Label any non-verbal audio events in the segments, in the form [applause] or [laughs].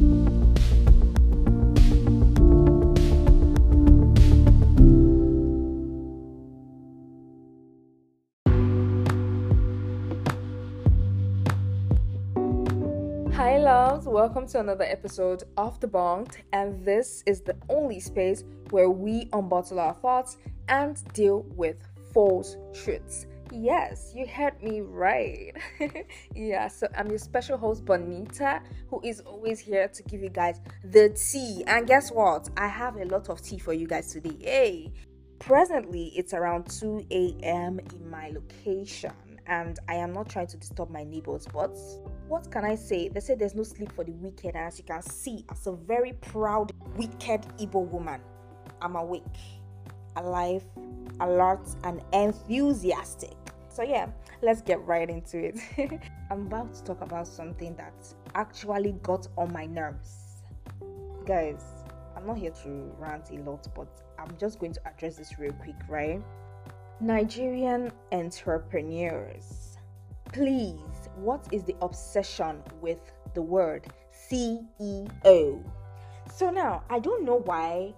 Hi, loves. Welcome to another episode of Debonked, and this is the only space where we unbottle our thoughts and deal with false truths. Yes, you heard me right. [laughs] yeah, so I'm your special host, Bonnieta, who is always here to give you guys the tea. And guess what? I have a lot of tea for you guys today. Hey, presently it's around 2 a.m. in my location and I am not trying to disturb my neighbors, but what can I say? They say there's no sleep for the wicked, and as you can see, as a very proud, wicked Igbo woman, I'm awake, alive, alert, and enthusiastic. So, yeah, let's get right into it. [laughs] I'm about to talk about something that actually got on my nerves. Guys, I'm not here to rant a lot, but I'm just going to address this real quick, right? Nigerian entrepreneurs. Please, what is the obsession with the word CEO? So now, I don't know why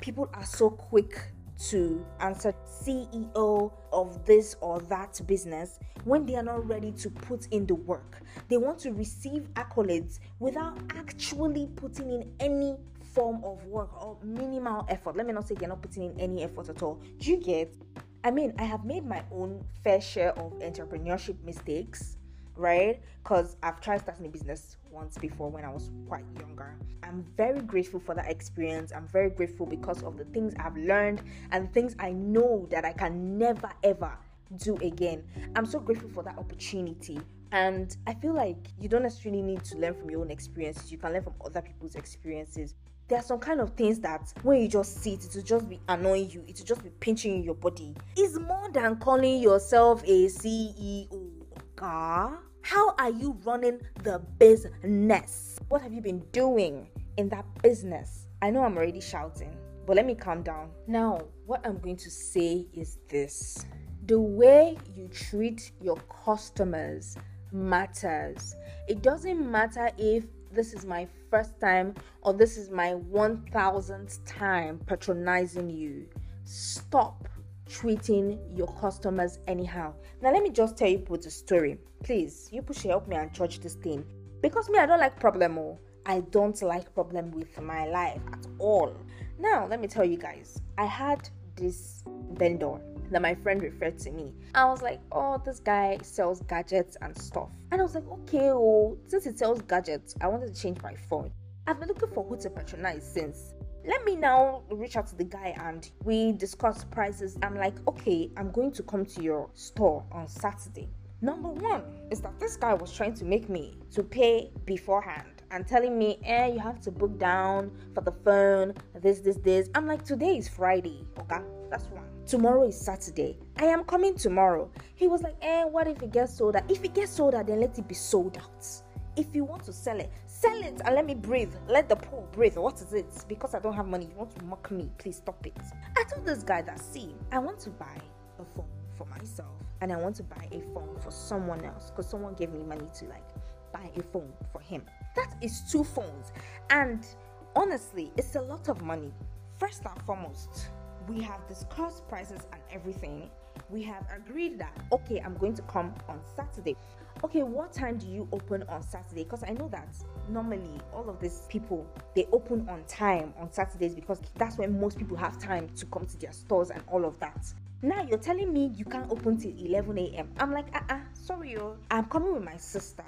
people are so quick to answer CEO of this or that business when they are not ready to put in the work. They want to receive accolades without actually putting in any form of work or minimal effort. Let me not say they're not putting in any effort at all. Do you get? I mean, I have made my own fair share of entrepreneurship mistakes, right? Because I've tried starting a business once before when I was quite younger. I'm very grateful for that experience. I'm very grateful because of the things I've learned and things I know that I can never ever do again. I'm so grateful for that opportunity. And I feel like you don't necessarily need to learn from your own experiences, you can learn from other people's experiences there are some kind of things that when you just sit, it, will just be annoying you, it will just be pinching your body. It's more than calling yourself a CEO. God, how are you running the business? What have you been doing in that business? I know I'm already shouting, but let me calm down. Now, what I'm going to say is this the way you treat your customers matters. It doesn't matter if this is my first time or this is my 1000th time patronizing you. Stop treating your customers anyhow. Now, let me just tell you put a story. Please, you push help me and judge this thing. Because me, I don't like problem. Oh. I don't like problem with my life at all. Now, let me tell you guys. I had this vendor that my friend referred to me. I was like, oh, this guy sells gadgets and stuff. And I was like, okay, oh, since he sells gadgets, I wanted to change my phone. I've been looking for who to patronize since. Let me now reach out to the guy and we discuss prices. I'm like, okay, I'm going to come to your store on Saturday. Number one is that this guy was trying to make me to pay beforehand and telling me, eh, you have to book down for the phone, this, this, this. I'm like, today is Friday, okay? That's one. Tomorrow is Saturday. I am coming tomorrow. He was like, eh, what if it gets sold out? If it gets sold out, then let it be sold out. If you want to sell it, sell it and let me breathe. Let the poor breathe. What is it? Because I don't have money, you want to mock me. Please stop it. I told this guy that, see, I want to buy a phone for myself and I want to buy a phone for someone else because someone gave me money to like buy a phone for him. That is two phones. And honestly, it's a lot of money. First and foremost, we have discussed prices and everything. We have agreed that, okay, I'm going to come on Saturday. Okay, what time do you open on Saturday? Because I know that normally all of these people they open on time on Saturdays because that's when most people have time to come to their stores and all of that. Now you're telling me you can't open till 11 a.m. I'm like, uh uh, sorry, yo. I'm coming with my sister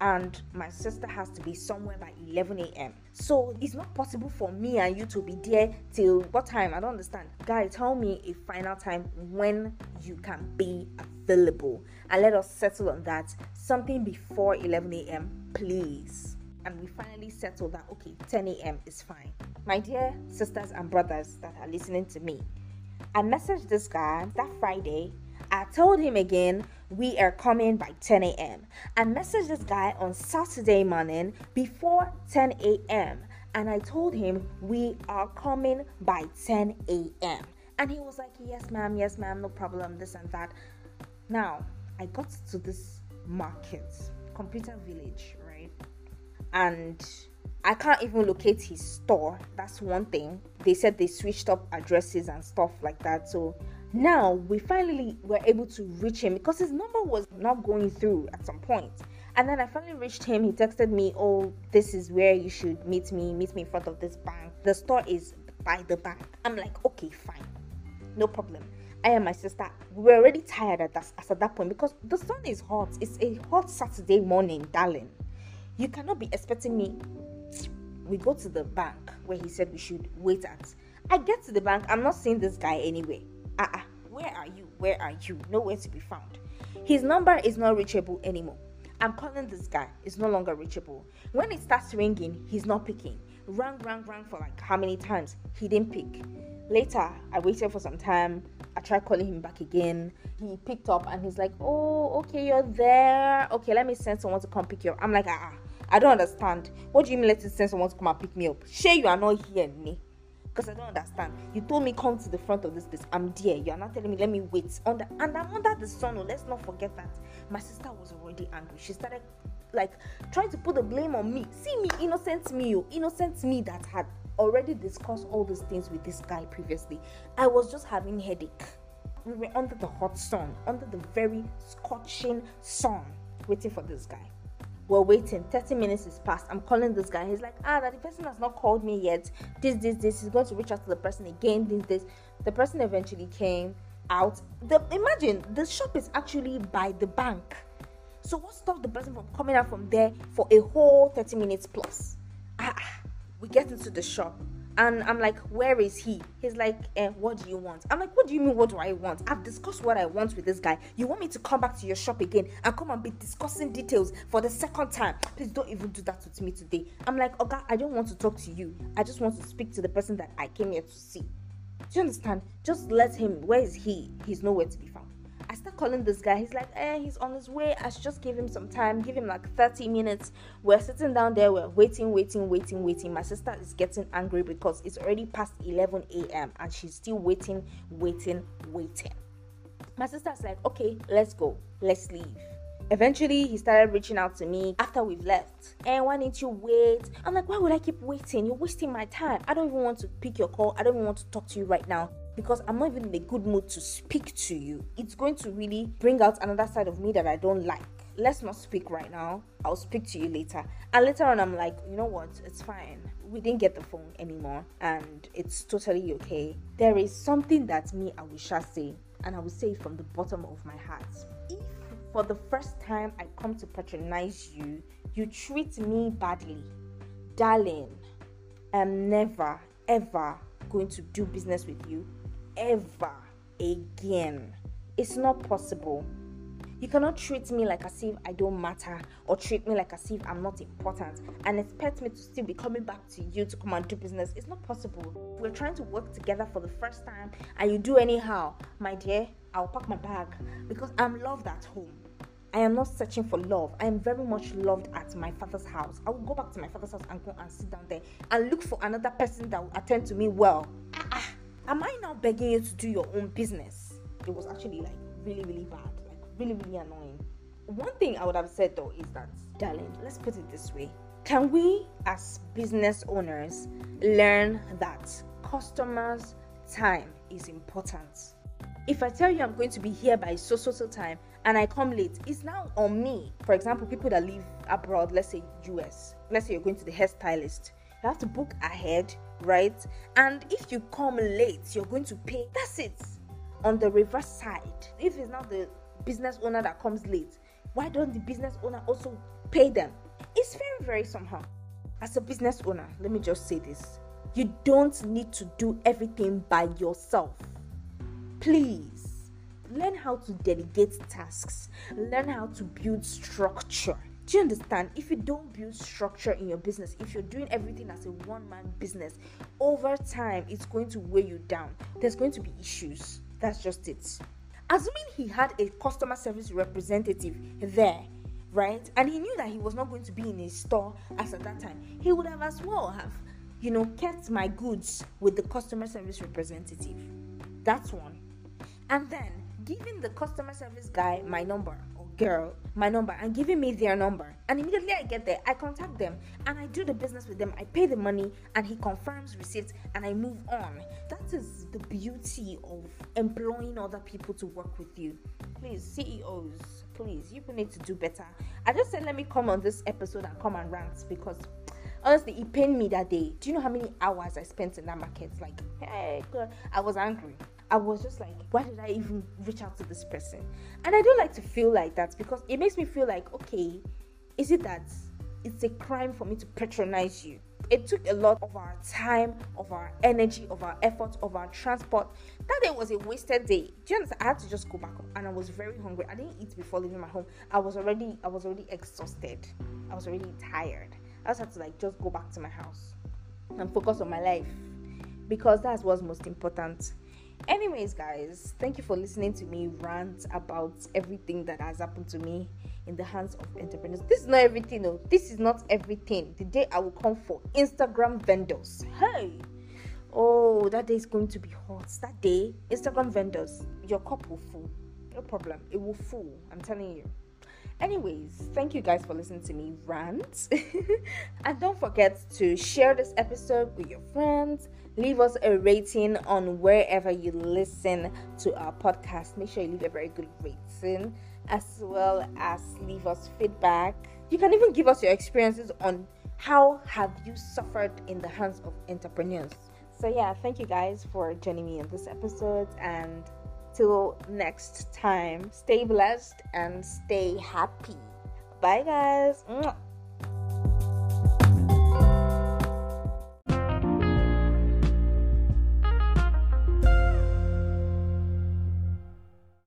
and my sister has to be somewhere by 11 a.m. So it's not possible for me and you to be there till what time? I don't understand. Guy, tell me a final time when you can be available and let us settle on that. Something before 11 a.m., please. And we finally settled that okay, 10 a.m. is fine. My dear sisters and brothers that are listening to me, I messaged this guy that Friday I told him again we are coming by 10 a.m. I messaged this guy on Saturday morning before 10 a.m. and I told him we are coming by 10 a.m. And he was like, Yes, ma'am, yes, ma'am, no problem, this and that. Now, I got to this market, computer village? And I can't even locate his store. That's one thing. They said they switched up addresses and stuff like that. So now we finally were able to reach him because his number was not going through at some point. And then I finally reached him. He texted me, Oh, this is where you should meet me. Meet me in front of this bank. The store is by the bank. I'm like, Okay, fine. No problem. I and my sister, we were already tired at that, at that point because the sun is hot. It's a hot Saturday morning, darling. You cannot be expecting me. We go to the bank where he said we should wait at. I get to the bank. I'm not seeing this guy anyway. Ah, uh-uh. where are you? Where are you? Nowhere to be found. His number is not reachable anymore. I'm calling this guy. It's no longer reachable. When it starts ringing, he's not picking. Rang, rang, rang for like how many times? He didn't pick. Later, I waited for some time. I tried calling him back again. He picked up and he's like, Oh, okay, you're there. Okay, let me send someone to come pick you up. I'm like, Ah, I don't understand. What do you mean, let's send someone to come and pick me up? Sure, you are not here, me. Because I don't understand. You told me come to the front of this place. I'm there. You are not telling me let me wait. Under and I'm under the sun. Oh, let's not forget that. My sister was already angry. She started like trying to put the blame on me. See me, innocent me, oh, innocent me that had already discussed all these things with this guy previously. I was just having headache. We were under the hot sun, under the very scorching sun, waiting for this guy. We're waiting. 30 minutes is past. I'm calling this guy. He's like, ah, that the person has not called me yet. This, this, this. He's going to reach out to the person again. This, this. The person eventually came out. The imagine the shop is actually by the bank. So what stopped the person from coming out from there for a whole 30 minutes plus? We get into the shop and I'm like, where is he? He's like, eh, what do you want? I'm like, what do you mean, what do I want? I've discussed what I want with this guy. You want me to come back to your shop again and come and be discussing details for the second time? Please don't even do that with me today. I'm like, okay, I don't want to talk to you. I just want to speak to the person that I came here to see. Do you understand? Just let him. Where is he? He's nowhere to be found. I start calling this guy. He's like, eh, he's on his way. I should just give him some time, give him like 30 minutes. We're sitting down there, we're waiting, waiting, waiting, waiting. My sister is getting angry because it's already past 11 a.m. and she's still waiting, waiting, waiting. My sister's like, okay, let's go, let's leave. Eventually, he started reaching out to me after we've left. And eh, why didn't you wait? I'm like, why would I keep waiting? You're wasting my time. I don't even want to pick your call. I don't even want to talk to you right now because I'm not even in a good mood to speak to you. It's going to really bring out another side of me that I don't like. Let's not speak right now. I'll speak to you later. And later on, I'm like, you know what? It's fine. We didn't get the phone anymore, and it's totally okay. There is something that me, I will say, and I will say it from the bottom of my heart. If for the first time I come to patronize you, you treat me badly, darling, I'm never, ever going to do business with you ever again. It's not possible. You cannot treat me like as if I don't matter or treat me like as if I'm not important and expect me to still be coming back to you to come and do business. It's not possible. We're trying to work together for the first time and you do anyhow. My dear, I'll pack my bag because I'm loved at home. I am not searching for love. I am very much loved at my father's house. I will go back to my father's house and go and sit down there and look for another person that will attend to me well. Am I now begging you to do your own business? It was actually like really, really bad, like really, really annoying. One thing I would have said though is that, darling, let's put it this way. Can we, as business owners, learn that customers' time is important? If I tell you I'm going to be here by so so so time and I come late, it's now on me. For example, people that live abroad, let's say US, let's say you're going to the hairstylist, you have to book ahead right? And if you come late, you're going to pay. That's it. On the reverse side, if it's not the business owner that comes late, why don't the business owner also pay them? It's very, very somehow. As a business owner, let me just say this you don't need to do everything by yourself. Please learn how to delegate tasks, learn how to build structure do you understand? If you don't build structure in your business, if you're doing everything as a one man business, over time it's going to weigh you down. There's going to be issues. That's just it. Assuming he had a customer service representative there, right? And he knew that he was not going to be in a store as at that time, he would have as well have, you know, kept my goods with the customer service representative. That's one. And then giving the customer service guy my number girl my number and giving me their number. And immediately I get there, I contact them and I do the business with them. I pay the money and he confirms receipts and I move on. That is the beauty of employing other people to work with you. Please, CEOs, please, you need to do better. I just said, let me come on this episode and come and rant because honestly, it pained me that day. Do you know how many hours I spent in that market? Like, hey, I was angry. I was just like, why did I even reach out to this person? And I don't like to feel like that because it makes me feel like, okay, is it that it's a crime for me to patronize you? It took a lot of our time, of our energy, of our effort, of our transport. That day was a wasted day. Do you understand? I had to just go back home and I was very hungry. I didn't eat before leaving my home. I was already I was already exhausted. I was already tired. I just had to like just go back to my house and focus on my life because that's what's most important. Anyways, guys, thank you for listening to me rant about everything that has happened to me in the hands of entrepreneurs. This is not everything, no. This is not everything. The day I will come for Instagram vendors. Hey, oh, that day is going to be hot. That day, Instagram vendors, your cup will full. No problem, it will full. I'm telling you. Anyways, thank you guys for listening to me rant. [laughs] and don't forget to share this episode with your friends. Leave us a rating on wherever you listen to our podcast. Make sure you leave a very good rating as well as leave us feedback. You can even give us your experiences on how have you suffered in the hands of entrepreneurs. So yeah, thank you guys for joining me in this episode and Till next time, stay blessed and stay happy. Bye, guys.